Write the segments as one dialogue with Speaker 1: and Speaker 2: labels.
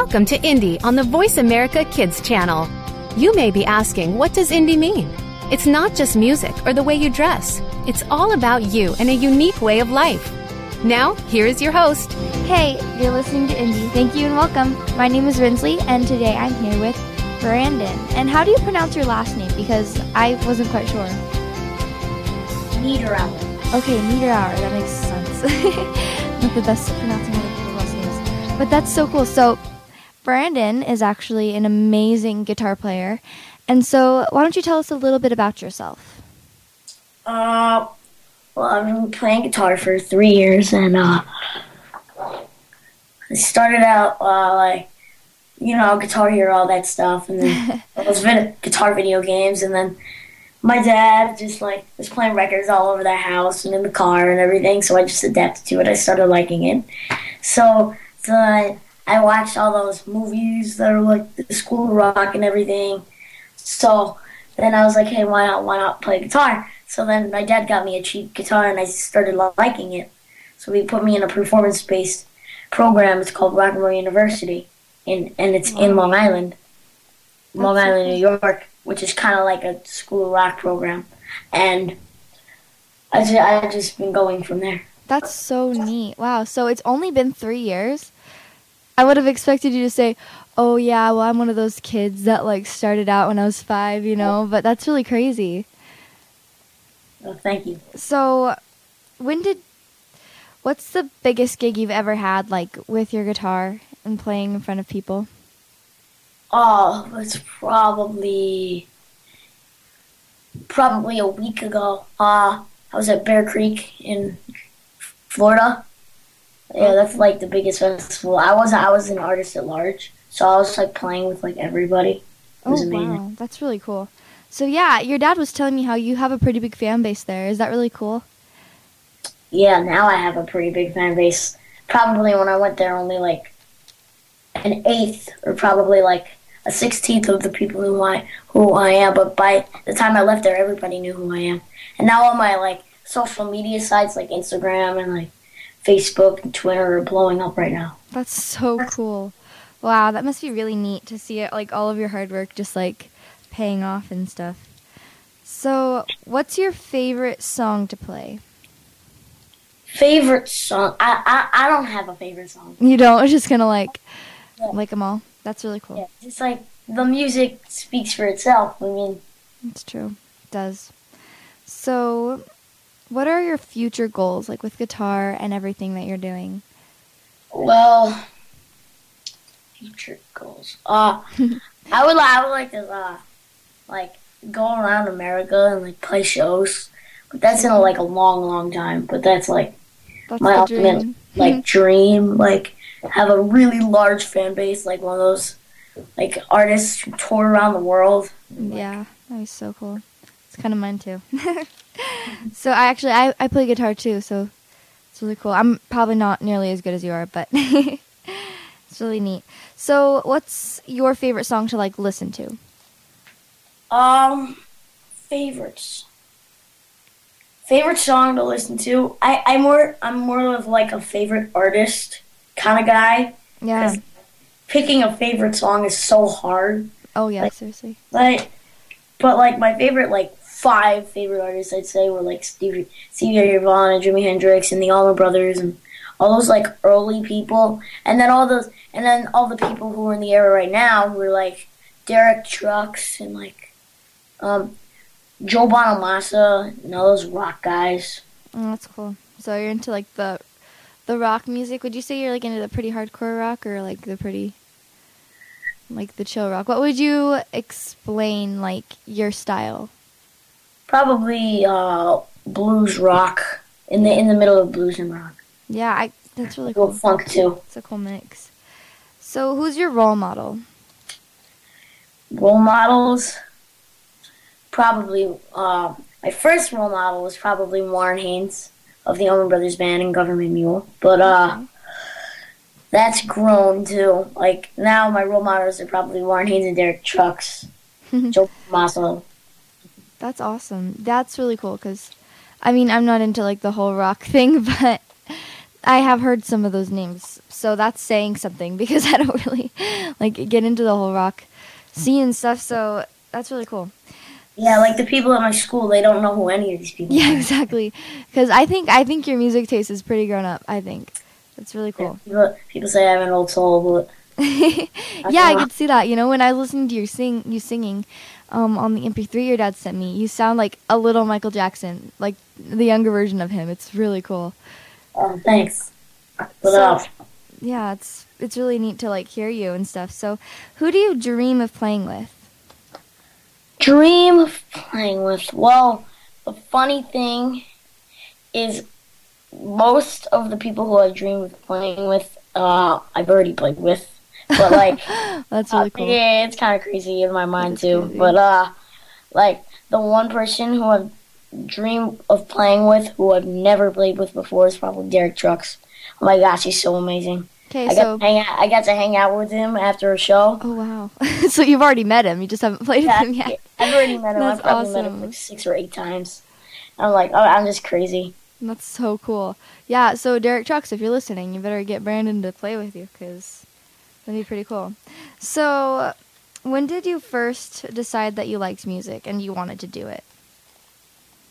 Speaker 1: Welcome to Indie on the Voice America Kids channel. You may be asking, what does indie mean? It's not just music or the way you dress. It's all about you and a unique way of life. Now, here is your host.
Speaker 2: Hey, you're listening to Indie. Thank you and welcome. My name is Rinsley, and today I'm here with Brandon. And how do you pronounce your last name? Because I wasn't quite sure.
Speaker 3: Niederauer.
Speaker 2: Okay, Niederauer. That makes sense. not the best at pronouncing other people's last names. But that's so cool. So, Brandon is actually an amazing guitar player. And so, why don't you tell us a little bit about yourself?
Speaker 3: Uh, well, I've been playing guitar for three years, and uh, I started out uh, like, you know, Guitar Hero, all that stuff, and then I was vid- guitar video games, and then my dad just like was playing records all over the house and in the car and everything, so I just adapted to it. I started liking it. So, so I, watched all those movies that are like the School Rock and everything. So then I was like, hey, why not, why not play guitar? So then my dad got me a cheap guitar and I started liking it. So he put me in a performance based program. It's called Rock and Roll University, in, and it's in Long Island, Long
Speaker 2: That's
Speaker 3: Island, New York, which is kind of like a school rock program. And I just, I've just been going from there.
Speaker 2: That's so neat. Wow. So, it's only been three years? I would have expected you to say, oh, yeah, well, I'm one of those kids that like started out when I was five, you know, but that's really crazy.
Speaker 3: So thank you.
Speaker 2: So, when did what's the biggest gig you've ever had like with your guitar and playing in front of people?
Speaker 3: Oh, it's probably probably a week ago. Uh, I was at Bear Creek in Florida. Yeah, that's like the biggest festival. I was I was an artist at large, so I was like playing with like everybody. It was
Speaker 2: oh
Speaker 3: amazing.
Speaker 2: wow, that's really cool. So yeah, your dad was telling me how you have a pretty big fan base there. Is that really cool?
Speaker 3: Yeah, now I have a pretty big fan base. Probably when I went there, only like an eighth, or probably like a sixteenth of the people who I who I am. But by the time I left there, everybody knew who I am. And now all my like social media sites, like Instagram and like Facebook and Twitter, are blowing up right now.
Speaker 2: That's so cool. Wow, that must be really neat to see it like all of your hard work just like paying off and stuff. So, what's your favorite song to play?
Speaker 3: Favorite song? I I, I don't have a favorite song.
Speaker 2: You don't, it's just gonna like
Speaker 3: Yeah.
Speaker 2: like them all. That's really cool.
Speaker 3: Yeah, it's like the music speaks for itself. I mean,
Speaker 2: It's true. It does. So, what are your future goals, like with guitar and everything that you're doing?
Speaker 3: Well, future goals. Uh, I would, I would like to, uh, like go around America and like play shows, but that's in a, like a long, long time. But that's like
Speaker 2: That's
Speaker 3: my ultimate
Speaker 2: dream.
Speaker 3: like dream. Like have a really large fan base, like one of those like artists who tour around the world.
Speaker 2: Yeah, that was so cool. It's kind of mine too. so I actually I, I play guitar too, so it's really cool. I'm probably not nearly as good as you are, but it's really neat. So what's your favorite song to like listen to?
Speaker 3: Um, favorites. Favorite song to listen to. I I more I'm more of like a favorite artist kind of guy.
Speaker 2: Yeah.
Speaker 3: picking a favorite song is so hard.
Speaker 2: Oh yeah,
Speaker 3: like-
Speaker 2: seriously.
Speaker 3: Like, but like my favorite like five favorite artists I'd say were like Stevie Stevie Ray Vaughan and Jimi Hendrix and the Allman Brothers and all those like early people, and then all those and then all the people who are in the era right now who are like Derek Trucks and like um Joe Bonamassa and all those rock guys.
Speaker 2: Oh, that's cool. So you're into like the the rock music. Would you say you're like into the pretty hardcore rock or like the pretty like the chill rock? What would you explain like your style?
Speaker 3: Probably uh, blues rock in the in the middle of blues and rock.
Speaker 2: Yeah, I that's really cool.
Speaker 3: funk too.
Speaker 2: It's a cool mix. So who's your role model?
Speaker 3: role models probably uh, my first role model was probably Warren Haynes of the Allman Brothers Band and Government Mule, but uh, that's grown too. Like now, my role models are probably Warren Haynes and Derek Trucks, Joe Masso.
Speaker 2: That's awesome. That's really cool because, I mean, I'm not into like the whole rock thing, but I have heard some of those names, so that's saying something because I don't really like get into the whole rock scene and stuff. So that's really cool.
Speaker 3: Yeah, like the people at my school, they don't know who any of these people
Speaker 2: Yeah,
Speaker 3: are.
Speaker 2: exactly. Because I think I think your music taste is pretty grown up. I think that's really cool.
Speaker 3: People, people say I have an old soul, but
Speaker 2: yeah, I could see that. You know, when I was listening to your sing, you singing um, on the MP3 your dad sent me, you sound like a little Michael Jackson, like the younger version of him. It's really cool.
Speaker 3: um, thanks.
Speaker 2: So- Yeah, it's it's really neat to like hear you and stuff. So, who do you dream of playing with?
Speaker 3: dream of playing with. Well, the funny thing is, most of the people who I dream of playing with, uh, I've already played with. But like,
Speaker 2: That's
Speaker 3: uh,
Speaker 2: really cool.
Speaker 3: yeah, it's kind of crazy in my mind too.
Speaker 2: crazy.
Speaker 3: But uh, like the one person who I've dreamed of playing with, who I've never played with before, is probably Derek Trucks. Oh my gosh, he's so amazing.
Speaker 2: Okay,
Speaker 3: I got
Speaker 2: so
Speaker 3: to hang out. I got to hang out with him after a show.
Speaker 2: oh wow, so you've already met him. You just haven't played
Speaker 3: Yeah,
Speaker 2: with him yet.
Speaker 3: I've already met him.
Speaker 2: That's
Speaker 3: I've probably met him like six or eight times. I'm like, oh, I'm just crazy.
Speaker 2: That's so cool. Yeah, so Derek Trucks, if you're listening, you better get Brandon to play with you because that'd be pretty cool. So, when did you first decide that you liked music and you wanted to do it?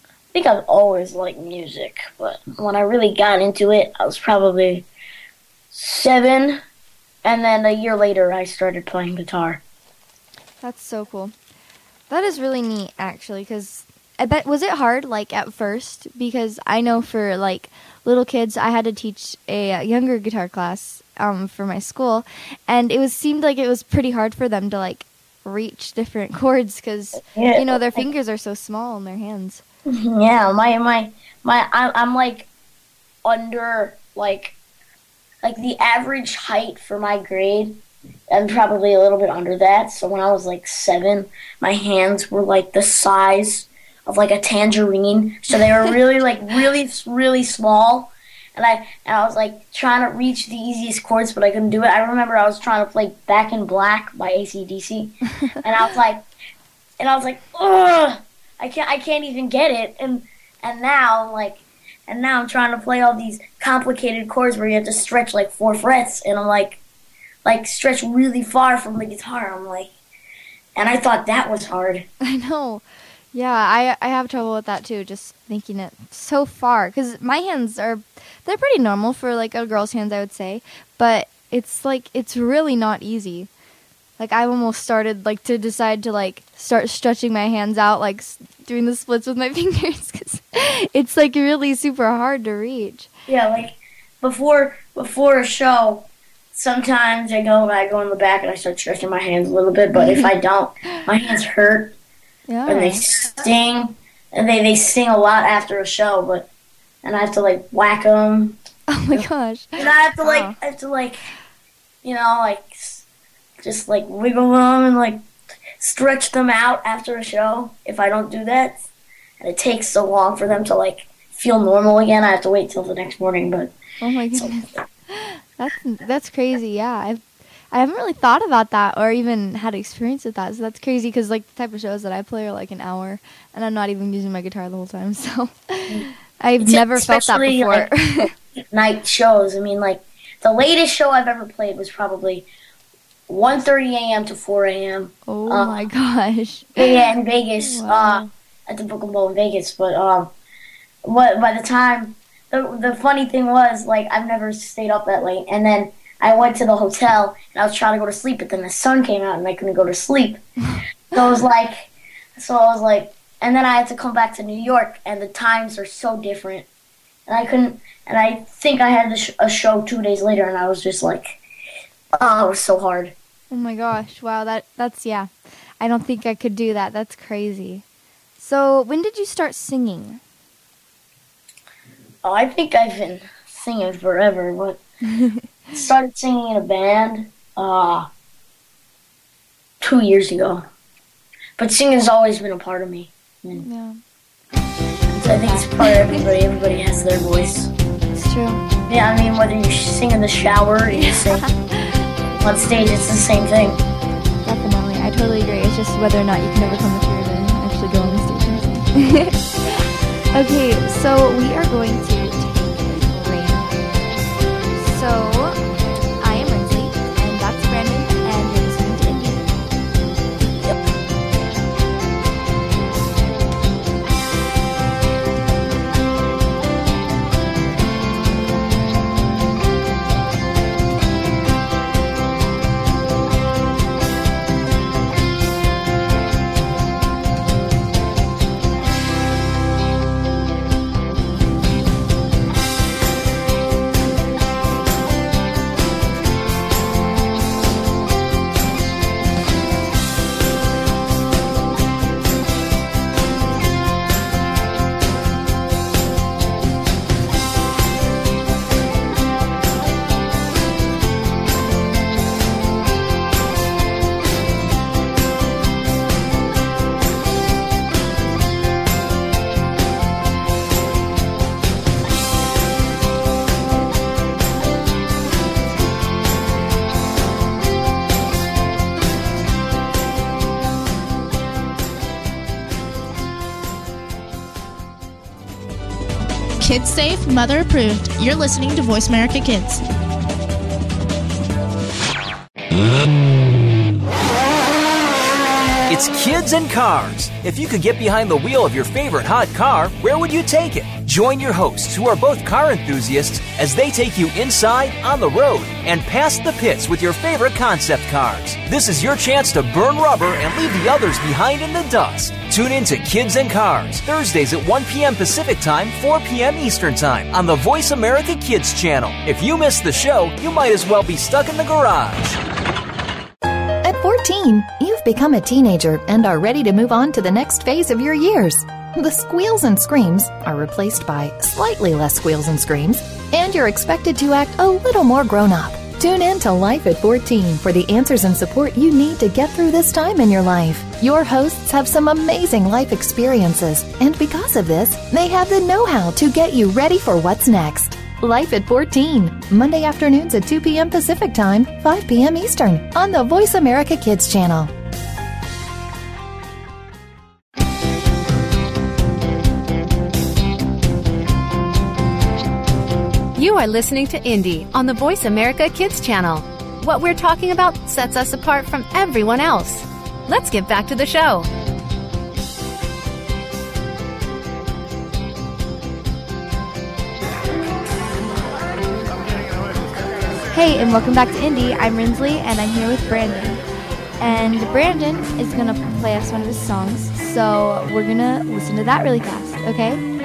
Speaker 3: I think I've always liked music, but when I really got into it, I was probably seven, and then a year later, I started playing guitar.
Speaker 2: That's so cool. That is really neat, actually, because I bet was it hard like at first because I know for like little kids, I had to teach a younger guitar class um, for my school, and it was seemed like it was pretty hard for them to like reach different chords because
Speaker 3: Yeah.
Speaker 2: you know their fingers are so small in their hands.
Speaker 3: Yeah, my my my, I'm, I'm like under like like the average height for my grade. I'm probably a little bit under that. So when I was like seven, my hands were like the size of like a tangerine. So they were really like really really small. And I and I was like trying to reach the easiest chords, but I couldn't do it. I remember I was trying to play "Back in Black" by ACDC, and I was like, and I was like, ugh, I can't, I can't even get it. And and now I'm like, and now I'm trying to play all these complicated chords where you have to stretch like four frets, and I'm like, like stretch really far from the guitar. I'm like, and I thought that was hard.
Speaker 2: I know. Yeah, I I have trouble with that too. Just thinking it so far because my hands are they're pretty normal for like a girl's hands, I would say. But it's like it's really not easy. Like I've almost started like to decide to like start stretching my hands out, like s- doing the splits with my fingers because it's like really super hard to reach.
Speaker 3: Yeah, like before before a show, sometimes I go I go in the back and I start stretching my hands a little bit. But if I don't, my hands hurt
Speaker 2: Yeah.
Speaker 3: and they sting, and they they sting a lot after a show. But and I have to like whack them,
Speaker 2: Oh my gosh.
Speaker 3: and I have to like
Speaker 2: Wow.
Speaker 3: I have to like, you know, like just like wiggle them and like stretch them out after a show. If I don't do that, and it takes so long for them to like feel normal again, I have to wait till the next morning. But
Speaker 2: Oh my goodness. That's that's crazy. Yeah, I've I haven't really thought about that or even had experience with that. So that's crazy because like the type of shows that I play are like an hour, and I'm not even using my guitar the whole time. So I've
Speaker 3: It's
Speaker 2: never felt that before.
Speaker 3: night shows. I mean, like the latest show I've ever played was probably 1.30 a.m. to 4 a.m.
Speaker 2: oh
Speaker 3: uh,
Speaker 2: my gosh.
Speaker 3: Yeah, in Vegas,
Speaker 2: Wow.
Speaker 3: uh, at the Brooklyn Bowl in Vegas. But um, what by the time the the funny thing was like I've never stayed up that late, and then I went to the hotel and I was trying to go to sleep, but then the sun came out and I couldn't go to sleep. so I was like, so I was like, and then I had to come back to New York, and the times are so different, and I couldn't. And I think I had the sh- a show two days later, and I was just like, oh, it was so hard.
Speaker 2: Oh my gosh. Wow. That that's yeah. I don't think I could do that. That's crazy. So when did you start singing?
Speaker 3: Oh, I think I've been singing forever, but started singing in a band uh, two years ago. But singing's always been a part of me.
Speaker 2: Yeah,
Speaker 3: So I think it's part of everybody. Everybody has their voice.
Speaker 2: it's true.
Speaker 3: Yeah, I mean, whether you sing in the shower or you sing on stage, it's the same thing.
Speaker 2: Definitely, I totally agree. It's just whether or not you can overcome the fear to actually go on the stage and sing. okay, so we are going to take a break.
Speaker 4: Kids safe, mother approved. You're listening to Voice America Kids.
Speaker 5: It's kids and cars. If you could get behind the wheel of your favorite hot car, where would you take it? Join your hosts, who are both car enthusiasts, as they take you inside, on the road, and past the pits with your favorite concept cars. This is your chance to burn rubber and leave the others behind in the dust. Tune in to Kids and Cars, Thursdays at 1 p.m. Pacific Time, 4 p.m. Eastern Time, on the Voice America Kids channel. If you miss the show, you might as well be stuck in the garage.
Speaker 6: At 14, you've become a teenager and are ready to move on to the next phase of your years. The squeals and screams are replaced by slightly less squeals and screams, and you're expected to act a little more grown up. Tune in to Life at 14 for the answers and support you need to get through this time in your life. Your hosts have some amazing life experiences, and because of this, they have the know how to get you ready for what's next. Life at 14, Monday afternoons at 2 p.m. Pacific Time, 5 p.m. Eastern, on the Voice America Kids channel.
Speaker 1: You are listening to Indie on the Voice America Kids channel. What we're talking about sets us apart from everyone else. Let's get back to the show.
Speaker 2: Hey, and welcome back to Indie. I'm Rinsley, and I'm here with Brandon. And Brandon is going to play us one of his songs, so we're going to listen to that really fast, okay?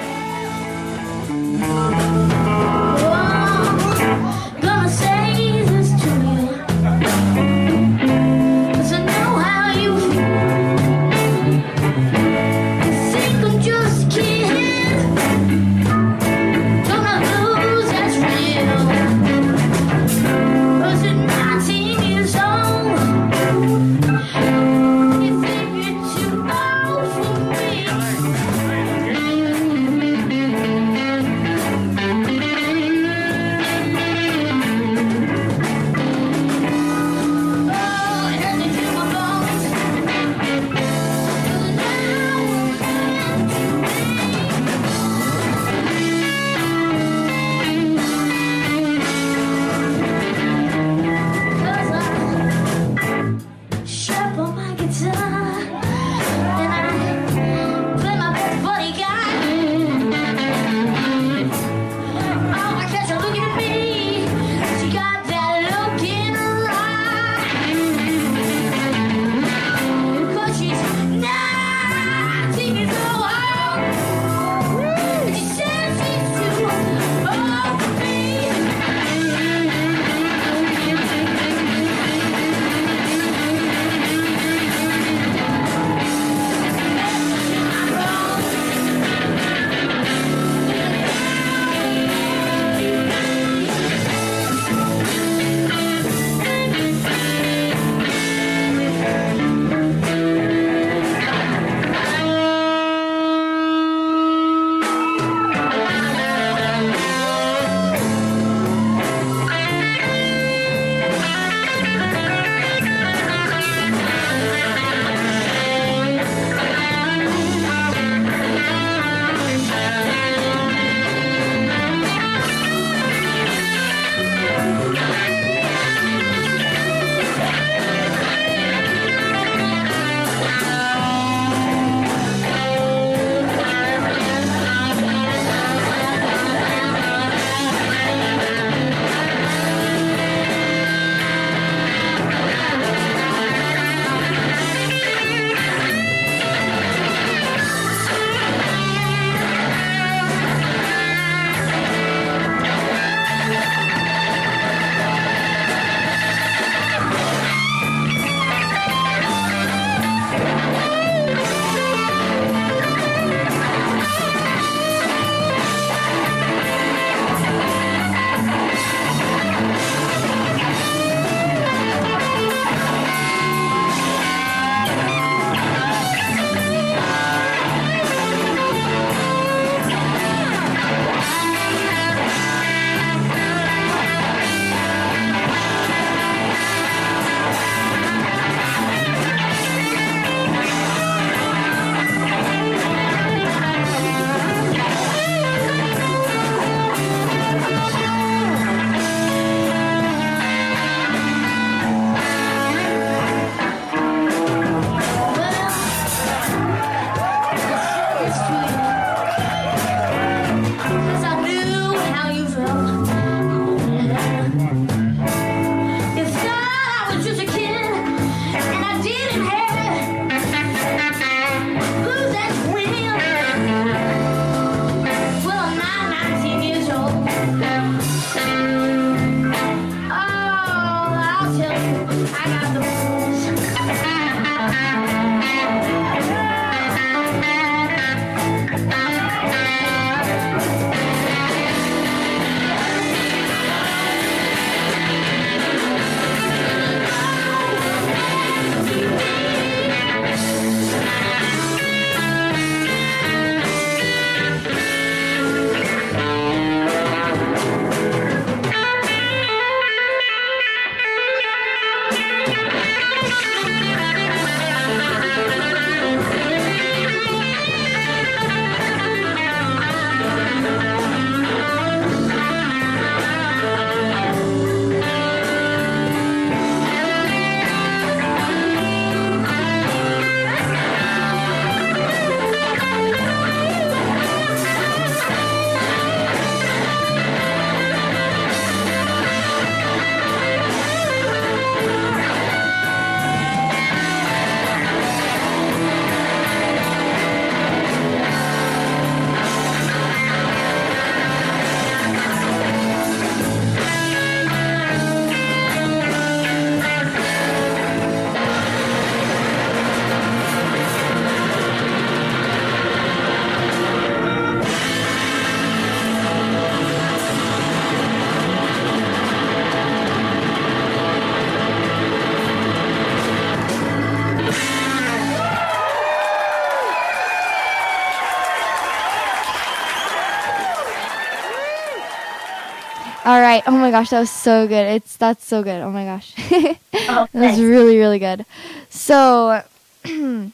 Speaker 2: Right. Oh my gosh, that was so good. It's that's so good. Oh my gosh.
Speaker 3: Oh,
Speaker 2: That was really, really good. So, if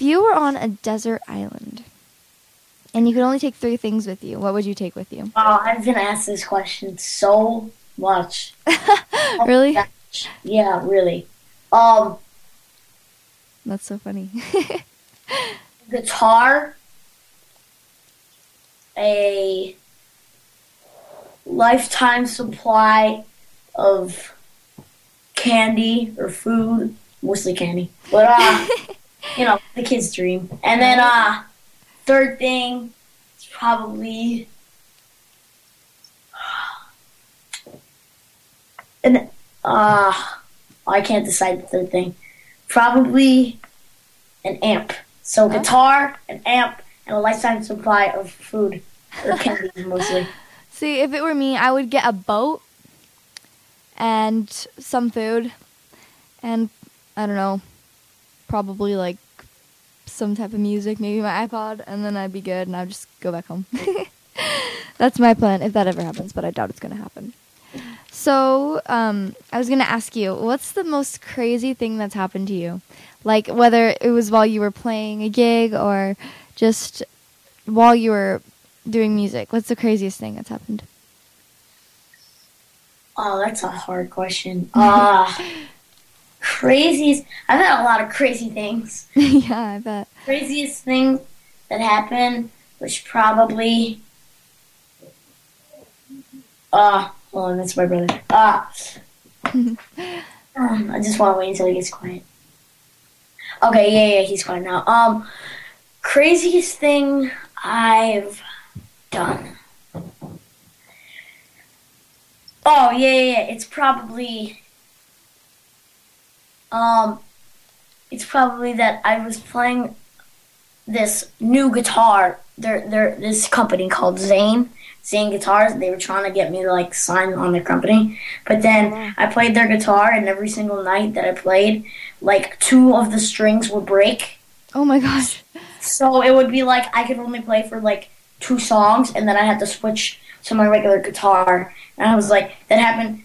Speaker 2: you were on a desert island and you could only take three things with you, what would you take with you?
Speaker 3: Oh, I've been asked this question so much.
Speaker 2: really?
Speaker 3: Yeah, really. Um,
Speaker 2: That's so funny.
Speaker 3: guitar, a lifetime supply of candy or food, mostly candy, but uh, you know, the kid's dream. And then uh, third thing is probably an uh, I can't decide the third thing. Probably an amp. So guitar, an amp, and a lifetime supply of food or candy mostly.
Speaker 2: See, if it were me, I would get a boat and some food and I don't know, probably like some type of music, maybe my iPod, and then I'd be good and I'd just go back home. That's my plan if that ever happens, but I doubt it's going to happen. So, um, I was going to ask you, what's the most crazy thing that's happened to you? Like whether it was while you were playing a gig or just while you were doing music. What's the craziest thing that's happened?
Speaker 3: Oh, that's a hard question. Uh, craziest. I've had a lot of crazy things.
Speaker 2: yeah, I bet.
Speaker 3: Craziest thing that happened was probably. Uh, hold on, that's my brother. Uh, um, I just want to wait until he gets quiet. Okay, yeah, yeah, he's quiet now. Um, craziest thing I've done. Oh yeah, yeah, yeah. It's probably um it's probably that I was playing this new guitar. They're they're this company called Zane. Zane Guitars. They were trying to get me to like sign on their company. But then I played their guitar and every single night that I played, like two of the strings would break.
Speaker 2: Oh my gosh.
Speaker 3: So it would be like I could only play for like two songs, and then I had to switch to my regular guitar. And I was like, that happened.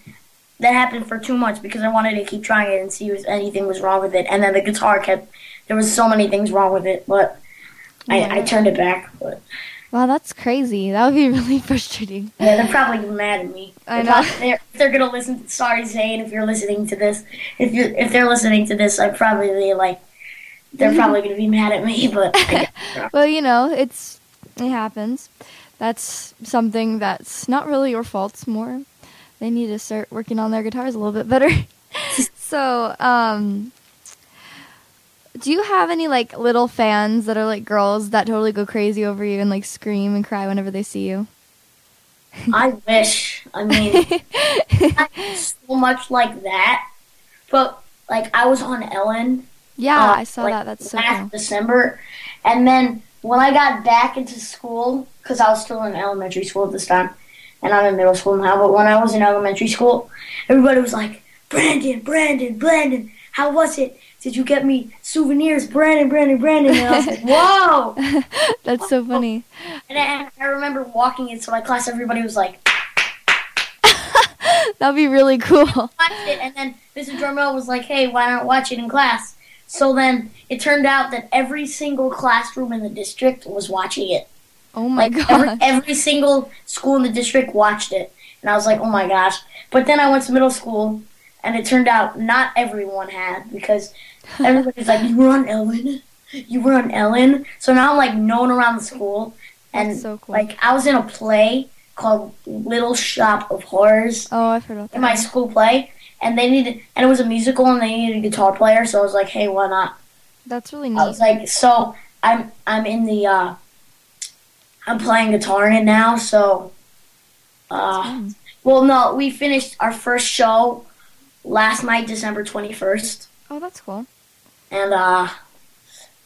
Speaker 3: That happened for two months because I wanted to keep trying it and see if anything was wrong with it. And then the guitar kept. There was so many things wrong with it, but I, I turned it back. But
Speaker 2: Wow, that's crazy. That would be really frustrating.
Speaker 3: yeah, they're probably mad at me.
Speaker 2: I know.
Speaker 3: They're, they're gonna listen. Sorry, Zane, if you're listening to this. If you if they're listening to this, I'm probably like. They're probably gonna be mad at me, but I
Speaker 2: Well, you know, it's it happens. That's something that's not really your fault. It's more they need to start working on their guitars a little bit better. so, um, do you have any like little fans that are like girls that totally go crazy over you and like scream and cry whenever they see you?
Speaker 3: I wish. I mean, so much like that, but like I was on Ellen.
Speaker 2: Yeah,
Speaker 3: uh,
Speaker 2: I saw
Speaker 3: like,
Speaker 2: that. That's so
Speaker 3: last
Speaker 2: cool.
Speaker 3: December, and then when I got back into school, because I was still in elementary school at this time, and I'm in middle school now. But when I was in elementary school, everybody was like, "Brandon, Brandon, Brandon, how was it? Did you get me souvenirs, Brandon, Brandon, Brandon?" And I was like, "Whoa!"
Speaker 2: That's so funny.
Speaker 3: And I, I remember walking into my class, everybody was like.
Speaker 2: That'd be really cool.
Speaker 3: watched it, and then Mr. Dormel was like, "Hey, why not watch it in class?" So then it turned out that every single classroom in the district was watching it.
Speaker 2: Oh my
Speaker 3: Like every,
Speaker 2: god.
Speaker 3: every single school in the district watched it, and I was like, "Oh my gosh!" But then I went to middle school, and it turned out not everyone had because everybody's like, "You were on Ellen, you were on Ellen." So now I'm like known around the school, and
Speaker 2: so cool.
Speaker 3: like I was in a play called Little Shop of Horrors
Speaker 2: Oh, I've heard about
Speaker 3: in my school play, and they needed, and it was a musical, and they needed a guitar player. So I was like, hey, why not?
Speaker 2: That's really neat.
Speaker 3: I was like, so I'm I'm in the uh, I'm playing guitar in it now. So, uh, well, no, we finished our first show last night, December twenty first,
Speaker 2: Oh, that's cool.
Speaker 3: and uh,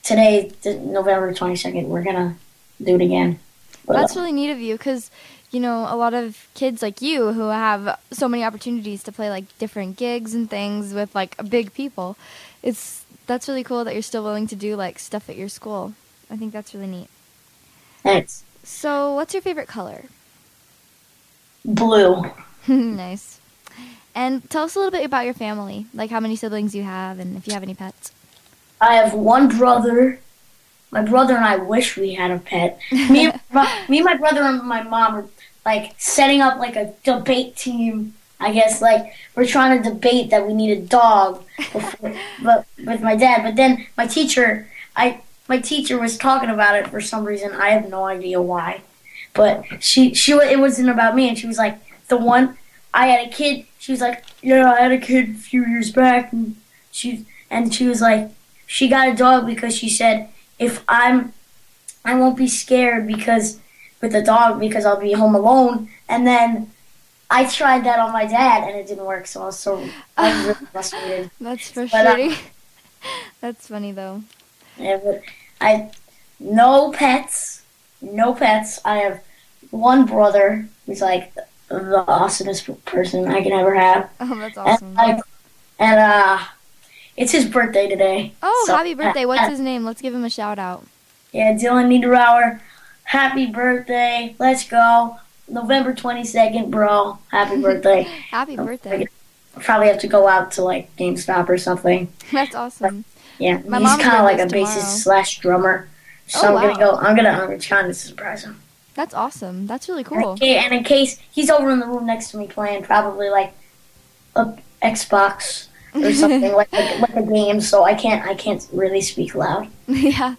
Speaker 3: today, November twenty second, we're gonna do it again. But,
Speaker 2: That's really neat of you because, you know, a lot of kids like you who have so many opportunities to play like different gigs and things with like big people. It's that's really cool that you're still willing to do like stuff at your school. I think that's really neat.
Speaker 3: thanks.
Speaker 2: So, what's your favorite color?
Speaker 3: Blue.
Speaker 2: nice. And tell us a little bit about your family, like how many siblings you have, and if you have any pets.
Speaker 3: I have one brother. My brother and I wish we had a pet. Me, and my, me, and my brother, and my mom are like setting up like a debate team. I guess like we're trying to debate that we need a dog, before, but with my dad. But then my teacher, I my teacher was talking about it for some reason. I have no idea why, but she she it wasn't about me, and she was like the one. I had a kid. She was like, yeah, I had a kid a few years back, and she and she was like, she got a dog because she said if I'm I won't be scared because with the dog because I'll be home alone and then I tried that on my dad and it didn't work so I was so I was really frustrated.
Speaker 2: That's
Speaker 3: uh,
Speaker 2: frustrating. That's funny though.
Speaker 3: Yeah, but I no pets. No pets. I have one brother who's like the awesomest person I can ever have.
Speaker 2: Oh, that's
Speaker 3: And
Speaker 2: awesome.
Speaker 3: like and uh it's his birthday today.
Speaker 2: Oh,
Speaker 3: So-
Speaker 2: happy birthday! What's his name? Let's give him a shout out.
Speaker 3: Yeah, Dylan Niederauer, happy birthday. Let's go. November 22nd, bro. Happy birthday.
Speaker 2: Happy birthday!
Speaker 3: I'll probably have to go out to like GameStop or something.
Speaker 2: That's awesome.
Speaker 3: Yeah,
Speaker 2: My
Speaker 3: he's kind of like a bassist slash drummer. Oh, so
Speaker 2: Oh,
Speaker 3: I'm gonna go. I'm gonna. I'm trying to surprise him.
Speaker 2: That's awesome. That's really cool.
Speaker 3: ca- And in case he's over in the room next to me playing probably like a Xbox or something like like, like a game. So I can't. I can't really speak loud.
Speaker 2: yeah,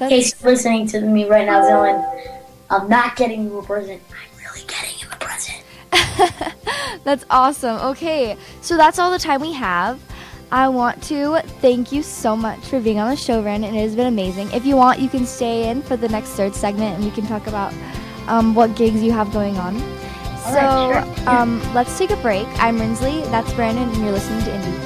Speaker 3: In case you're listening to me right now, Dylan, I'm not getting you a present. I'm really getting you a present.
Speaker 2: that's awesome. Okay, so that's all the time we have. I want to thank you so much for being on the show, Brandon. It has been amazing. If you want, you can stay in for the next third segment, and we can talk about um, what gigs you have going on.
Speaker 3: All
Speaker 2: So
Speaker 3: right, sure.
Speaker 2: um, let's take a break. I'm Rinsley. That's Brandon, and you're listening to Indie.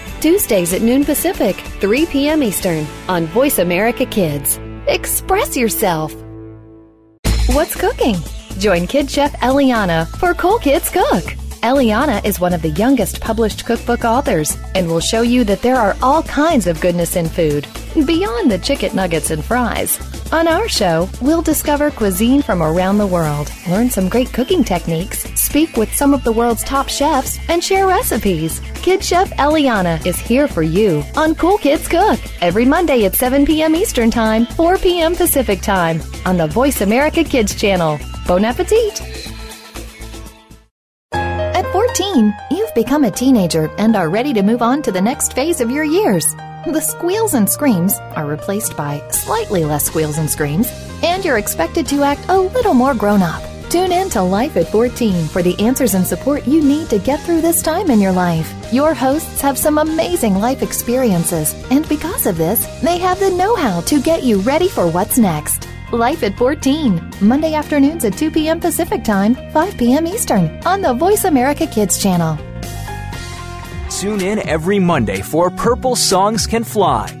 Speaker 6: Tuesdays at noon Pacific, 3 p.m. Eastern on Voice America Kids. Express yourself. What's cooking? Join Kid Chef Eliana for Cool Kids Cook. Eliana is one of the youngest published cookbook authors and will show you that there are all kinds of goodness in food, beyond the chicken nuggets and fries. On our show, we'll discover cuisine from around the world, learn some great cooking techniques, speak with some of the world's top chefs, and share recipes. Kid Chef Eliana is here for you on Cool Kids Cook every Monday at 7 p.m. Eastern Time, 4 p.m. Pacific Time on the Voice America Kids channel. Bon appetit! At 14, you've become a teenager and are ready to move on to the next phase of your years. The squeals and screams are replaced by slightly less squeals and screams, and you're expected to act a little more grown up. Tune in to Life at 14 for the answers and support you need to get through this time in your life. Your hosts have some amazing life experiences, and because of this, they have the know how to get you ready for what's next. Life at 14, Monday afternoons at 2 p.m. Pacific Time, 5 p.m. Eastern, on the Voice America Kids channel.
Speaker 5: Tune in every Monday for Purple Songs Can Fly.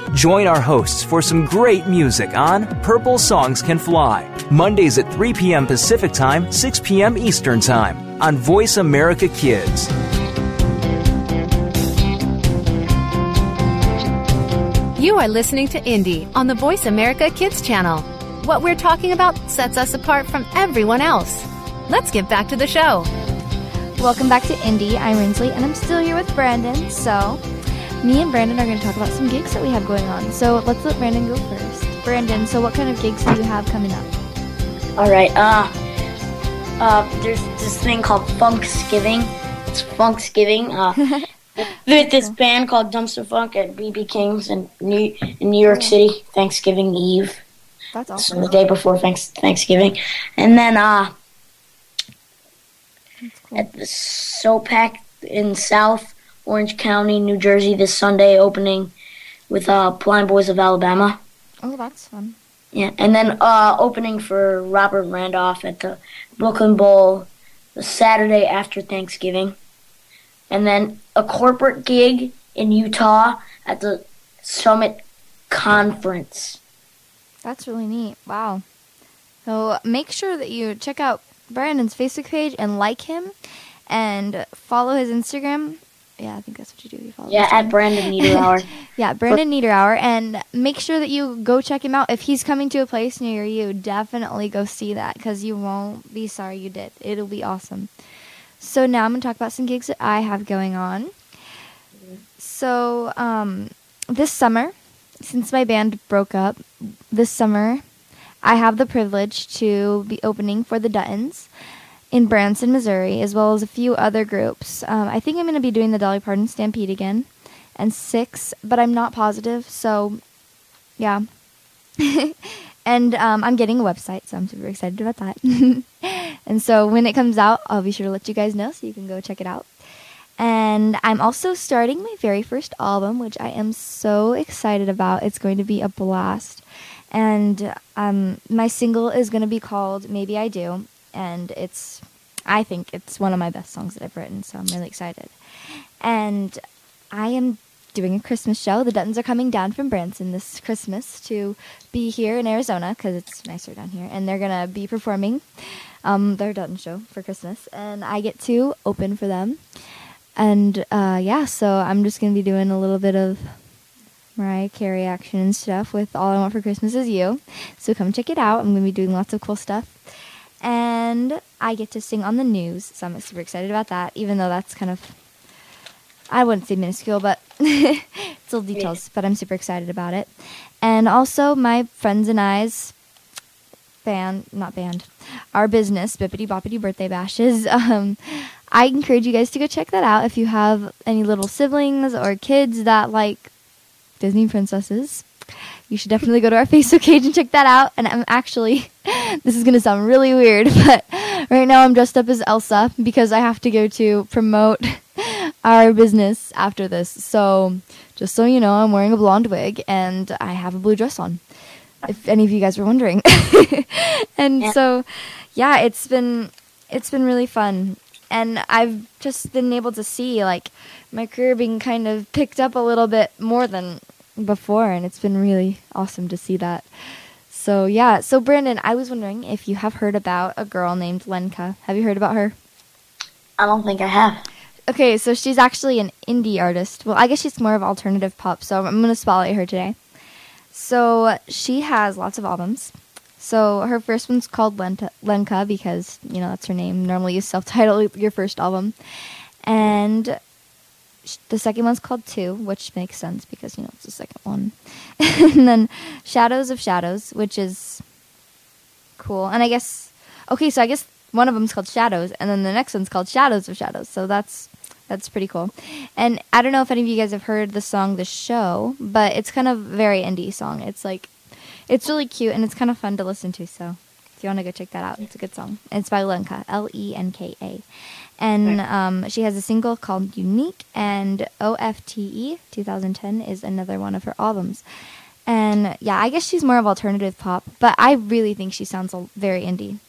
Speaker 5: Join our hosts for some great music on Purple Songs Can Fly, Mondays at 3 p.m. Pacific Time, 6 p.m. Eastern Time on Voice America Kids.
Speaker 1: You are listening to Indie on the Voice America Kids channel. What we're talking about sets us apart from everyone else. Let's get back to the show.
Speaker 2: Welcome back to Indie. I'm Rinsley, and I'm still here with Brandon. So, me and Brandon are going to talk about some gigs that we have going on. So, let's let Brandon go first. Brandon, so what kind of gigs do you have coming up?
Speaker 3: All right. Uh, uh, there's this thing called Funksgiving. It's Funksgiving. Uh, with this band called Dumpstaphunk at BB King's in New in New York City, Thanksgiving Eve.
Speaker 2: That's
Speaker 3: So
Speaker 2: awesome.
Speaker 3: the day before thanks, Thanksgiving, and then uh, at the SOPAC in South Orange County, New Jersey, this Sunday opening with uh, Blind Boys of Alabama.
Speaker 2: Oh, that's fun.
Speaker 3: Yeah, and then uh, opening for Robert Randolph at the Brooklyn Bowl the Saturday after Thanksgiving, and then a corporate gig in Utah at the Summit Conference.
Speaker 2: That's really neat. Wow. So make sure that you check out Brandon's Facebook page and like him and follow his Instagram. Yeah, I think that's what you do. You follow
Speaker 3: Yeah, at. Brandon Niederauer.
Speaker 2: Yeah, Brandon Niederauer. And make sure that you go check him out. If he's coming to a place near you, definitely go see that because you won't be sorry you did. It'll be awesome. So now I'm going to talk about some gigs that I have going on. So um, this summer, since my band broke up, this summer I have the privilege to be opening for the Duttons in Branson, Missouri, as well as a few other groups. Um, I think I'm going to be doing the Dolly Parton Stampede again, and six, but I'm not positive. So, yeah. and um, I'm getting a website, so I'm super excited about that. and so when it comes out, I'll be sure to let you guys know so you can go check it out. And I'm also starting my very first album, which I am so excited about. It's going to be a blast. And um, my single is going to be called Maybe I Do. And it's, I think it's one of my best songs that I've written, so I'm really excited. And I am doing a Christmas show. The Duttons are coming down from Branson this Christmas to be here in Arizona because it's nicer down here. And they're to be performing um, their Dutton show for Christmas. And I get to open for them. And uh, yeah, so I'm just to be doing a little bit of Mariah Carey action and stuff with All I Want for Christmas Is You. So come check it out. I'm to be doing lots of cool stuff. And I get to sing on the news, so I'm super excited about that, even though that's kind of, I wouldn't say minuscule, but it's little details, but I'm super excited about it. And also, my friends and I's band, not band, our business, Bippity Boppity Birthday Bashes. Um, I encourage you guys to go check that out if you have any little siblings or kids that like Disney princesses. You should definitely go to our Facebook page and check that out. And I'm actually, this is going to sound really weird, but right now I'm dressed up as Elsa because I have to go to promote our business after this. So just so you know, I'm wearing a blonde wig and I have a blue dress on. If any of you guys were wondering. and
Speaker 3: Yeah.
Speaker 2: so, yeah, it's been it's been really fun. And I've just been able to see like my career being kind of picked up a little bit more than before and it's been really awesome to see that. So yeah, so Brandon, I was wondering if you have heard about a girl named Lenka. Have you heard about her?
Speaker 3: I don't think I have.
Speaker 2: Okay, so she's actually an indie artist. Well, I guess she's more of alternative pop, so I'm going to spotlight her today. So she has lots of albums. So her first one's called Lenka because, you know, that's her name. Normally you self-title your first album. And the second one's called Two, which makes sense because, you know, it's the second one. and then Shadows of Shadows, which is cool. And I guess, okay, so I guess one of them's called Shadows, and then the next one's called Shadows of Shadows. So that's that's pretty cool. And I don't know if any of you guys have heard the song "The Show," but it's kind of very indie song. It's like it's really cute and it's kind of fun to listen to. So if you want to go check that out, it's a good song. It's by Lenka, L E N K A. And um, she has a single called Unique, and OFTE 2010 is another one of her albums. And yeah, I guess she's more of alternative pop, but I really think she sounds very indie.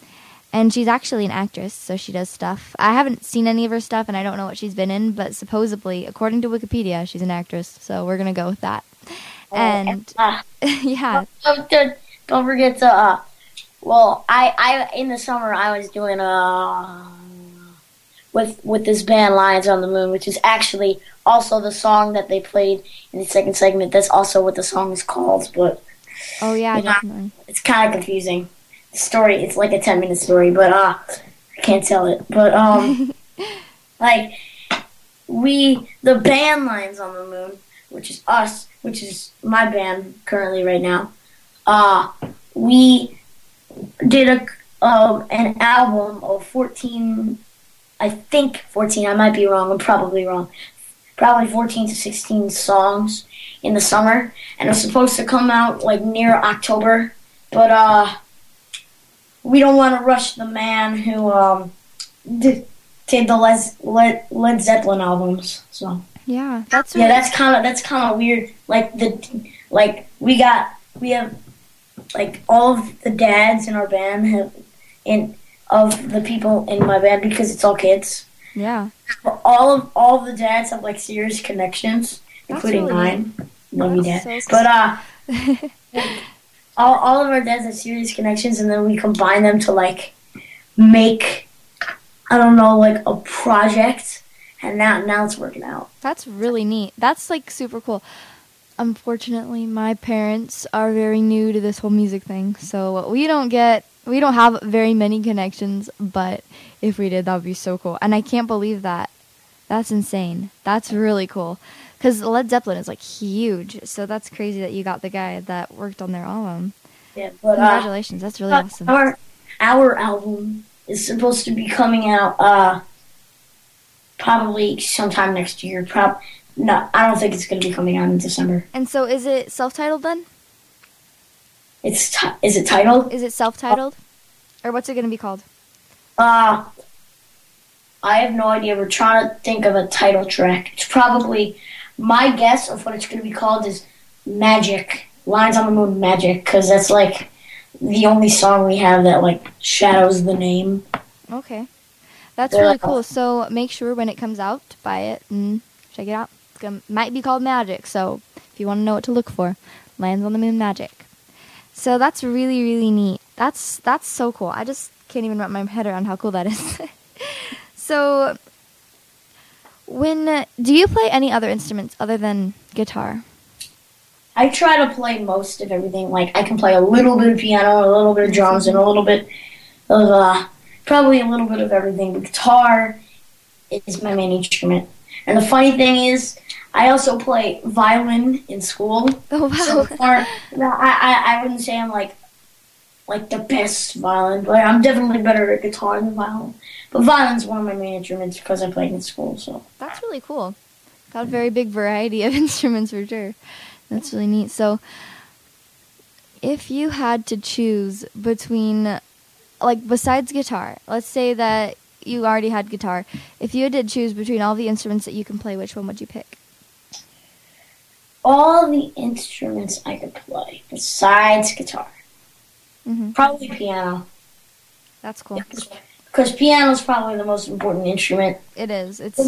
Speaker 2: and she's actually an actress, so she does stuff. I haven't seen any of her stuff, and I don't know what she's been in, but supposedly, according to Wikipedia, she's an actress. So we're gonna go with that. And
Speaker 3: uh,
Speaker 2: yeah,
Speaker 3: don't forget to. Uh, well, I, I in the summer I was doing uh with with this band Lions on the Moon, which is actually also the song that they played in the second segment. That's also what the song is called, but
Speaker 2: oh yeah,
Speaker 3: Yeah.
Speaker 2: definitely.
Speaker 3: it's kind of confusing. The story, it's like a ten minute story, but uh, I can't tell it. But um, like we, the band Lions on the Moon, which is us, which is my band currently right now. Uh, we did a um an album of fourteen, I think fourteen. I might be wrong. I'm probably wrong. Probably fourteen to sixteen songs in the summer, and it's supposed to come out like near October, but uh, we don't want to rush the man who um did, did the Led, Led Led Zeppelin albums. So
Speaker 2: Yeah, that's
Speaker 3: yeah, that's kind of that's kind of weird. Like the like we got we have like all of the dads in our band have in of the people in my band because it's all kids.
Speaker 2: yeah.
Speaker 3: All of all of the dads have like serious connections,
Speaker 2: That's
Speaker 3: including
Speaker 2: really
Speaker 3: mine. Love you, dad.
Speaker 2: so
Speaker 3: but uh, all all of our dads have serious connections, and then we combine them to like make I don't know like a project, and now now it's working out.
Speaker 2: That's really neat. That's like super cool. Unfortunately, my parents are very new to this whole music thing, so we don't get we don't have very many connections, but if we did that would be so cool. And I can't believe that. That's insane. That's really cool. Cuz Led Zeppelin is like huge. So that's crazy that you got the guy that worked on their album.
Speaker 3: Yeah, but uh,
Speaker 2: Congratulations. That's really awesome.
Speaker 3: Our our album is supposed to be coming out uh probably sometime next year. Prob no, I don't think it's going to be coming out in December.
Speaker 2: And so is it self-titled then?
Speaker 3: It's ti is it titled?
Speaker 2: Is it self-titled? Or what's it going to be called?
Speaker 3: Uh I have no idea. We're trying to think of a title track. It's probably my guess of what it's going to be called is Magic Lions on the Moon Magic because that's like the only song we have that like shadows the name.
Speaker 2: Okay. That's really cool. So make sure when it comes out to buy it and check it out. It might be called Magic. So if you want to know what to look for, Lions on the Moon Magic. So that's really really neat. That's that's so cool. I just can't even wrap my head around how cool that is. so when uh, do you play any other instruments other than guitar?
Speaker 3: I try to play most of everything. Like I can play a little bit of piano, a little bit of drums, and a little bit of uh, probably a little bit of everything. But guitar is my main instrument. And the funny thing is, I also play violin in school.
Speaker 2: Oh
Speaker 3: So far, no, I, I I wouldn't say I'm like like the best violin player. I'm definitely better at guitar than violin. But violin's one of my main instruments because I played in school. So
Speaker 2: That's really cool. Got a very big variety of instruments for sure. That's really neat. So, if you had to choose between, like, besides guitar, let's say that you already had guitar. If you had to choose between all the instruments that you can play, which one would you pick?
Speaker 3: All the instruments I could play besides guitar,
Speaker 2: hmm
Speaker 3: probably piano.
Speaker 2: That's cool.
Speaker 3: Because piano is probably the most important instrument.
Speaker 2: It is. It's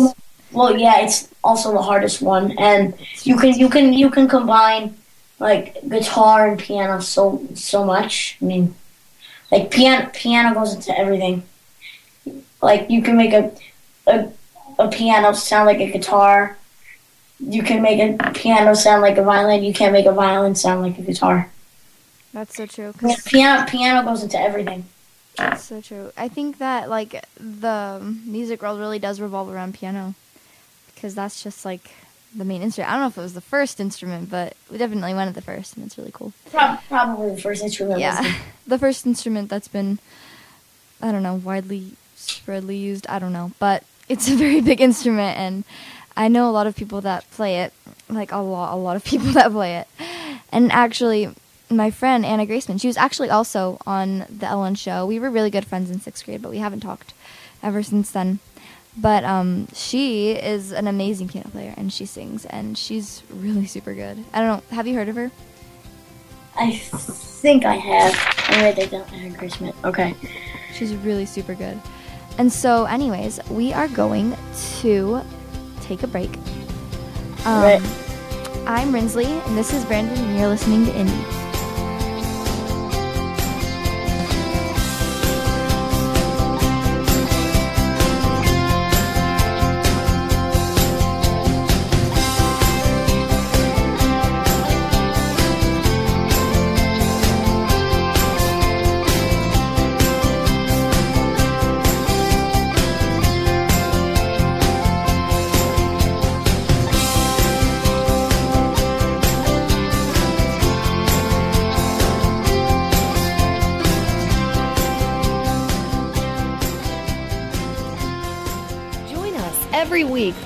Speaker 3: Well, yeah, it's also the hardest one, and you can you can you can combine like guitar and piano so so much. I mean, like piano piano goes into everything. Like you can make a a, a piano sound like a guitar. You can make a piano sound like a violin. You can't make a violin sound like a guitar.
Speaker 2: that's so true. 'cause
Speaker 3: piano piano goes into everything.
Speaker 2: That's so true. I think that like the music world really does revolve around piano because that's just like the main instrument. I don't know if it was the first instrument, but we definitely went at the first, and it's really cool.
Speaker 3: Probably the first instrument.
Speaker 2: Yeah, the first instrument that's been I don't know widely spreadly used. I don't know, but it's a very big instrument, and I know a lot of people that play it. Like a lot, a lot of people that play it. And actually, my friend Anna Graceman, she was actually also on the Ellen show. We were really good friends in sixth grade, but we haven't talked ever since then. But um, she is an amazing piano player, and she sings, and she's really super good. I don't know. Have you heard of her?
Speaker 3: I think I have. I read that down. Heard Chris Okay.
Speaker 2: She's really super good. And so, anyways, we are going to take a break. Um,
Speaker 3: Right.
Speaker 2: I'm Rinsley, and this is Brandon, and you're listening to Indie.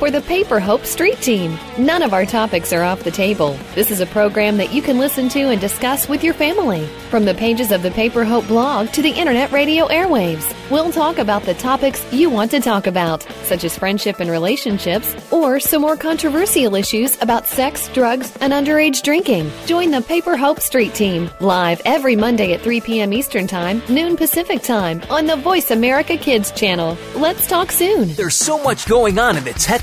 Speaker 1: For the Paper Hope Street Team. None of our topics are off the table. This is a program that you can listen to and discuss with your family. From the pages of the Paper Hope blog to the internet radio airwaves, we'll talk about the topics you want to talk about, such as friendship and relationships, or some more controversial issues about sex, drugs, and underage drinking. Join the Paper Hope Street Team live every Monday at 3 p.m. Eastern Time, noon Pacific Time on the Voice America Kids channel. Let's talk soon.
Speaker 5: There's so much going on in the tech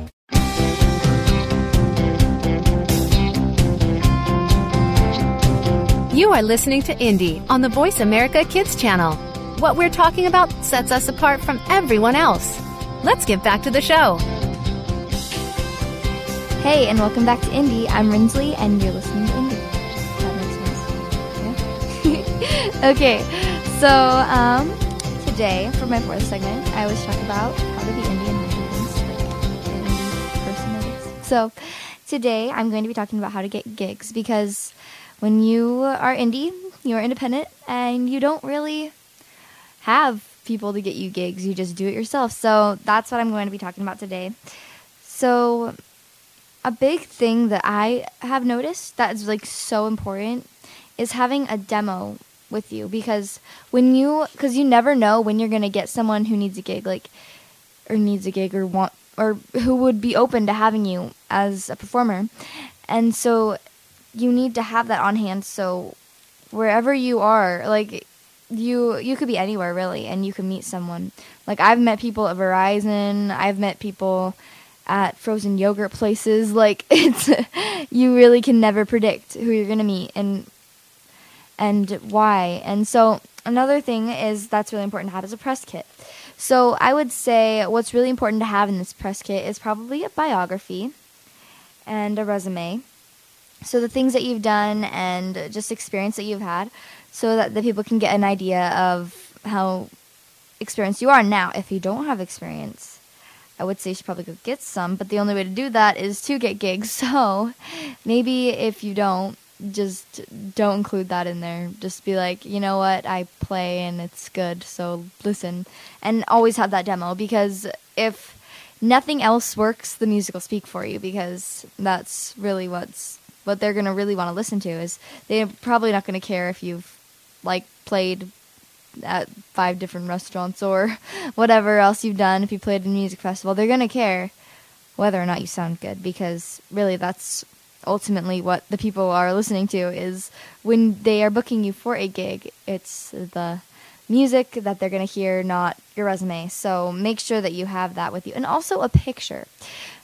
Speaker 1: You are listening to Indie on the Voice America Kids channel. What we're talking about sets us apart from everyone else. Let's get back to the show.
Speaker 2: Hey, and welcome back to Indie. I'm Rinsley, and you're listening to Indie. That makes sense. Yeah? okay, so um, today, for my fourth segment, I always talk about how to be indie and person, So today, I'm going to be talking about how to get gigs because when you are indie, you are independent, and you don't really have people to get you gigs. You just do it yourself. So that's what I'm going to be talking about today. So a big thing that I have noticed that is like so important is having a demo with you because when you because you never know when you're gonna get someone who needs a gig like or needs a gig or want or who would be open to having you as a performer and so you need to have that on hand so wherever you are like you you could be anywhere really and you can meet someone. Like i've met people at verizon i've met people at frozen yogurt places like it's you really can never predict who you're going to meet and and why. And so another thing is that's really important to have is a press kit. So i would say what's really important to have in this press kit is probably a biography and a resume so the things that you've done and just experience that you've had so that the people can get an idea of how experienced you are. Now if you don't have experience i would say you should probably go get some but the only way to do that is to get gigs. So maybe if you don't just don't include that in there. Just be like you know what? I play and it's good so listen. And always have that demo because if nothing else works the music will speak for you because that's really what's what they're going to really want to listen to is they're probably not going to care if you've like played at five different restaurants or whatever else you've done if you played at a music festival. They're going to care whether or not you sound good because really that's ultimately what the people are listening to is when they are booking you for a gig it's the music that they're going to hear not your resume. So make sure that you have that with you. And also a picture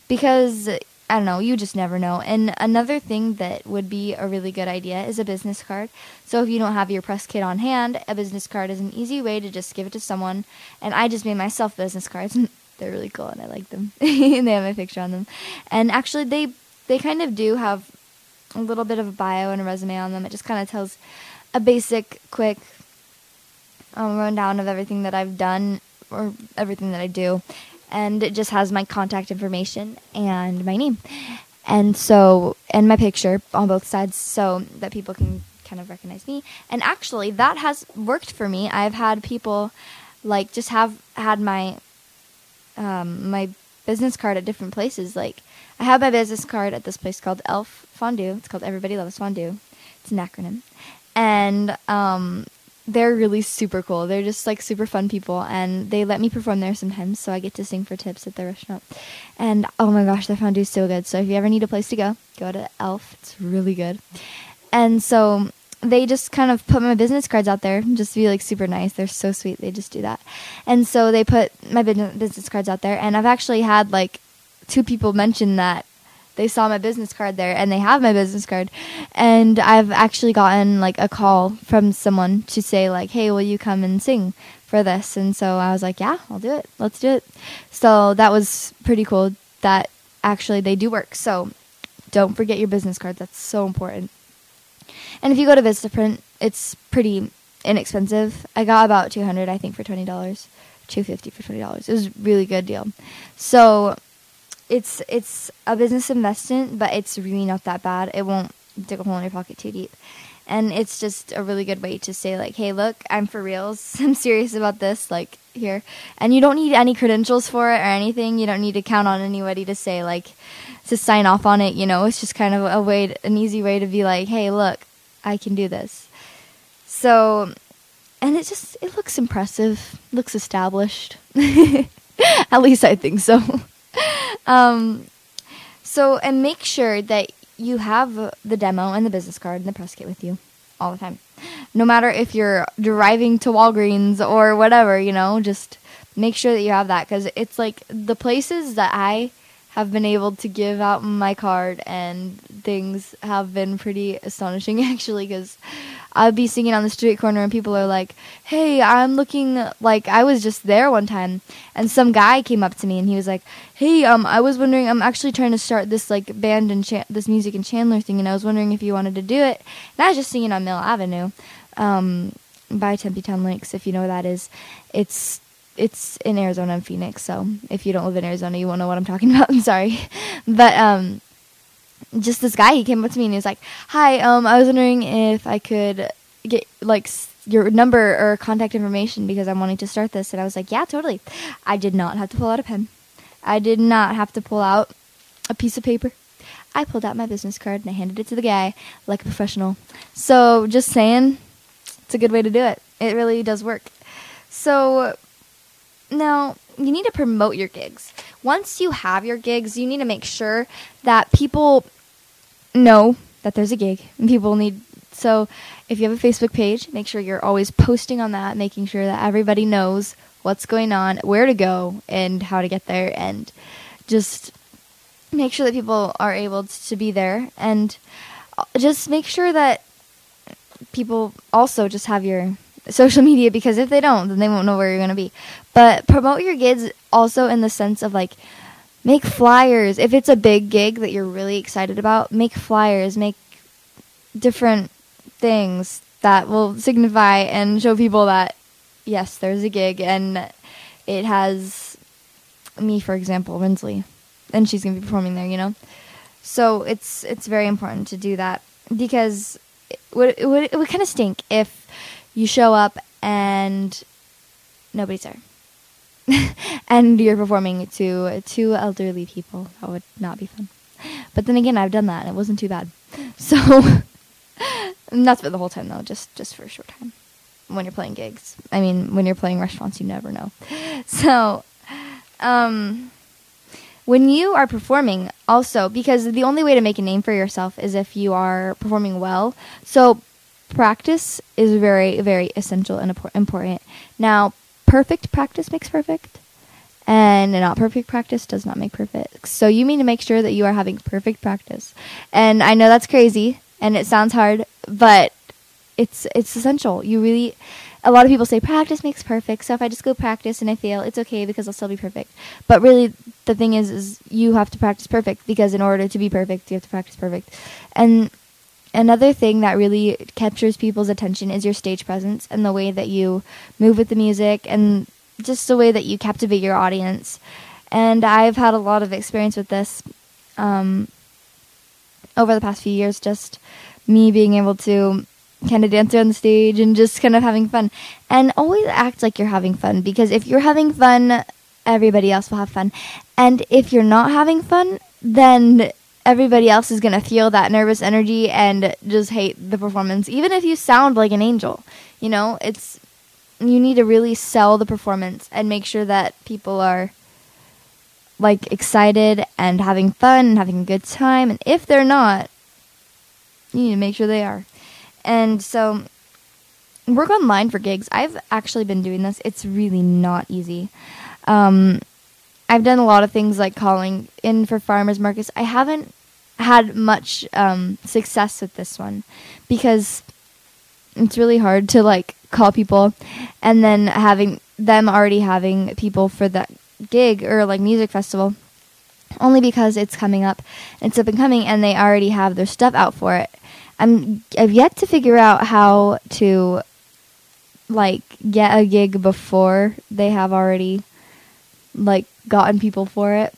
Speaker 2: because I don't know, you just never know. And another thing that would be a really good idea is a business card. So if you don't have your press kit on hand, a business card is an easy way to just give it to someone. And I just made myself business cards. and They're really cool and I like them. and they have my picture on them. And actually they they kind of do have a little bit of a bio and a resume on them. It just kind of tells a basic, quick um, rundown of everything that I've done or everything that I do and it just has my contact information and my name and so and my picture on both sides so that people can kind of recognize me and actually that has worked for me i've had people like just have had my um, my business card at different places. Like I have my business card at this place called Elf Fondue. It's called Everybody Loves Fondue. It's an acronym, and um, they're really super cool. They're just like super fun people, and they let me perform there sometimes, so I get to sing for tips at the restaurant. And oh my gosh, their fondue is so good. So if you ever need a place to go, go to Elf. It's really good. And so they just kind of put my business cards out there just to be like super nice. They're so sweet. They just do that. And so they put my business cards out there, and I've actually had like two people mention that they saw my business card there and they have my business card and i've actually gotten like a call from someone to say like hey will you come and sing for this and so i was like yeah i'll do it let's do it so that was pretty cool that actually they do work so don't forget your business card that's so important and if you go to Vistaprint, it's pretty inexpensive. I got about 200 I think for $20. 250 for $20. It was a really good deal. So it's it's a business investment, but it's really not that bad. It won't dig a hole in your pocket too deep. And it's just a really good way to say like, "Hey, look, I'm for reals. I'm serious about this." Like here, and you don't need any credentials for it or anything. You don't need to count on anybody to say like to sign off on it. You know, it's just kind of a way, to, an easy way to be like, "Hey, look, I can do this." So, and it just it looks impressive, looks established. At least I think so. um, so, and make sure that you have the demo and the business card and the press kit with you all the time. No matter if you're driving to Walgreens or whatever, you know, just make sure that you have that because it's like the places that I have been able to give out my card and things have been pretty astonishing actually because I'll be singing on the street corner and people are like, "Hey, I'm looking like I was just there one time." And some guy came up to me and he was like, "Hey, um I was wondering I'm actually trying to start this like band and this music and Chandler thing and I was wondering if you wanted to do it." And I was just singing on Mill Avenue. Um by Tempe Town Lakes, if you know where that is. It's it's in Arizona and Phoenix, so if you don't live in Arizona, you won't know what I'm talking about. I'm sorry. But um just this guy he came up to me and he was like hi um i was wondering if i could get like your number or contact information because i'm wanting to start this. And i was like yeah totally. I did not have to pull out a pen. I did not have to pull out a piece of paper. I pulled out my business card and i handed it to the guy like a professional. So just saying it's a good way to do it. It really does work. So now, you need to promote your gigs. Once you have your gigs, you need to make sure that people know that there's a gig. And people need so if you have a Facebook page, make sure you're always posting on that, making sure that everybody knows what's going on, where to go, and how to get there and just make sure that people are able to be there and uh, just make sure that people also just have your social media because if they don't, then they won't know where you're going to be. But promote your gigs also in the sense of like make flyers. If it's a big gig that you're really excited about, make flyers, make different things that will signify and show people that yes, there's a gig and it has me for example, Rinsley, and she's going to be performing there, you know. So it's it's very important to do that because it would it would, it would kind of stink if you show up and nobody's there. and you're performing to two elderly people. That would not be fun. But then again, I've done that and it wasn't too bad. So that's for the whole time though, just just for a short time. When you're playing gigs. I mean, when you're playing restaurants, you never know. So um when you are performing also because the only way to make a name for yourself is if you are performing well. So practice is very very essential and important. Now, perfect practice makes perfect and not perfect practice does not make perfect. So you need to make sure that you are having perfect practice. And I know that's crazy and it sounds hard, but it's it's essential. You really a lot of people say practice makes perfect. So if I just go practice and I fail, it's okay because I'll still be perfect. But really the thing is is you have to practice perfect because in order to be perfect, you have to practice perfect. And another thing that really captures people's attention is your stage presence and the way that you move with the music and just the way that you captivate your audience. And I've had a lot of experience with this um, over the past few years, just me being able to kind of dance around the stage and just kind of having fun. And always act like you're having fun because if you're having fun, everybody else will have fun. And if you're not having fun, then everybody else is going to feel that nervous energy and just hate the performance even if you sound like an angel. You know, it's you need to really sell the performance and make sure that people are like excited and having fun and having a good time and if they're not you need to make sure they are. And so work online for gigs. I've actually been doing this. It's really not easy. Um, i've done a lot of things like calling in for farmers markets. I haven't had much um, success with this one because it's really hard to like call people and then having them already having people for that gig or like music festival only because it's coming up. It's up and coming and they already have their stuff out for it. I'm i've yet to figure out how to like get a gig before they have already like gotten people for it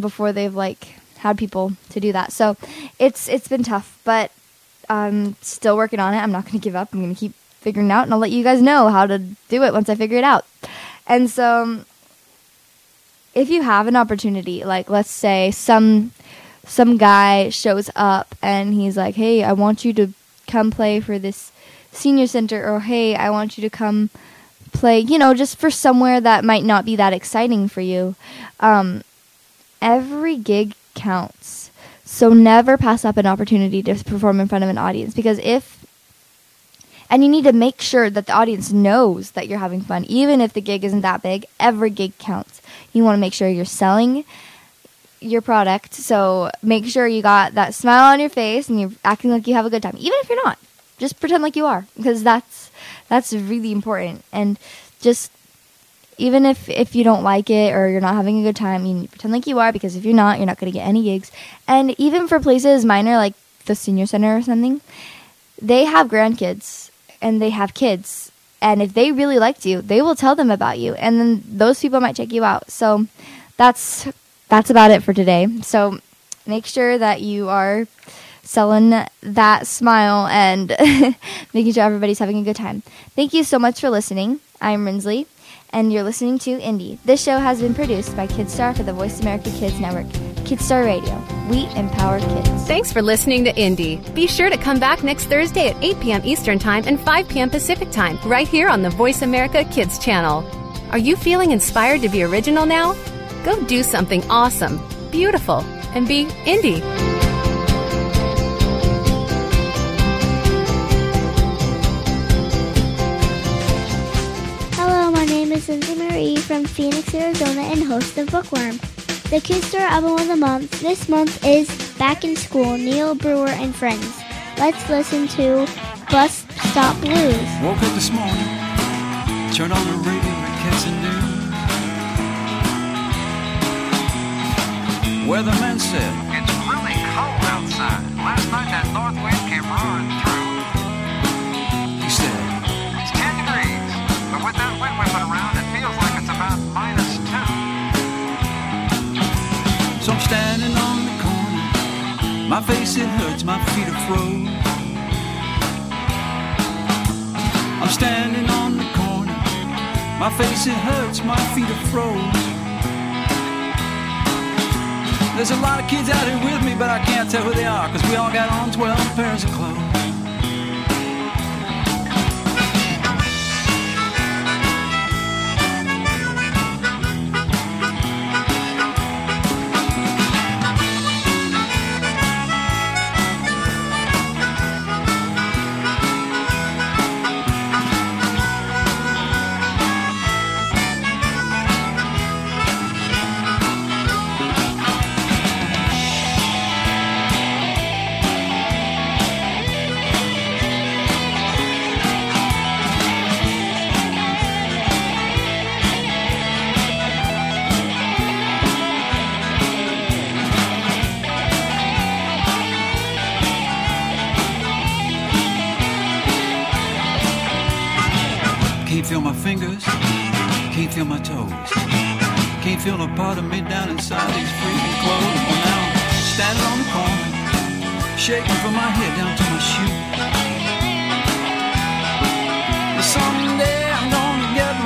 Speaker 2: before they've like had people to do that. So it's it's been tough but i'm still working on it. I'm not going to give up. I'm going to keep figuring it out and i'll let you guys know how to do it once i figure it out. And so if you have an opportunity, like let's say some some guy shows up and he's like, "Hey, I want you to come play for this senior center," or "Hey, I want you to come play," you know, just for somewhere that might not be that exciting for you. Um, every gig counts, so never pass up an opportunity to perform in front of an audience because if and you need to make sure that the audience knows that you're having fun, even if the gig isn't that big. Every gig counts. You want to make sure you're selling your product. So make sure you got that smile on your face and you're acting like you have a good time, even if you're not. Just pretend like you are, because that's that's really important. And just even if if you don't like it or you're not having a good time, you pretend like you are, because if you're not, you're not going to get any gigs. And even for places minor like the senior center or something, they have grandkids and they have kids. And if they really liked you they will tell them about you. And then those people might check you out. So that's that's about it for today. So make sure that you are selling that smile and making sure everybody's having a good time. Thank you so much for listening. I'm rinsley and you're listening to indie this show has been produced by kidstar for the voice america kids network kidstar radio we empower kids
Speaker 1: Thanks for listening to Indie. Be sure to come back next Thursday at 8 p.m. Eastern Time and 5 p.m. Pacific Time, right here on the Voice America Kids channel. Are you feeling inspired to be original now? Go do something awesome, beautiful, and be indie.
Speaker 7: Name is Lindsay Marie from Phoenix, Arizona, and host of Bookworm. The Kidstar album of the month this month is Back in School, Neil Brewer and Friends. Let's listen to Bus Stop Blues.
Speaker 8: Woke up this morning, turned on the radio and catch Kenson News. Weatherman said,
Speaker 9: It's really cold outside. Last night
Speaker 8: My face it hurts, my feet are froze. I'm standing on the corner. My face it hurts, my feet are froze. There's a lot of kids out here with me, but I can't tell who they are, cause we all got on 12 pairs of clothes.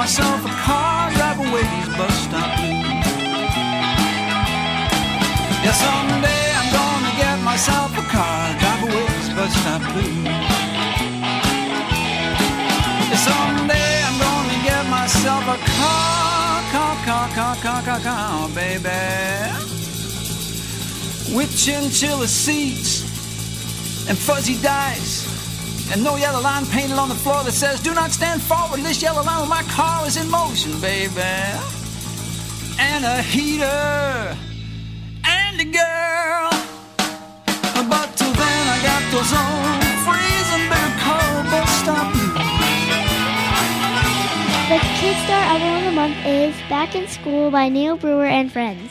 Speaker 8: myself a car, drive away these bus stop blues. Yeah, someday I'm gonna get myself a car, drive away these bus stop blues. Yeah, someday I'm gonna get myself a car, car, car, car, car, car, car, baby with chinchilla seats and fuzzy dice and no yellow line painted on the floor that says, Do not stand forward. This yellow line with my car is in motion, baby. And a heater and a girl. But till then, I got those old freezing bitter cold bus stop.
Speaker 7: The Kid Star Album of the Month is Back in School by Neil Brewer and Friends.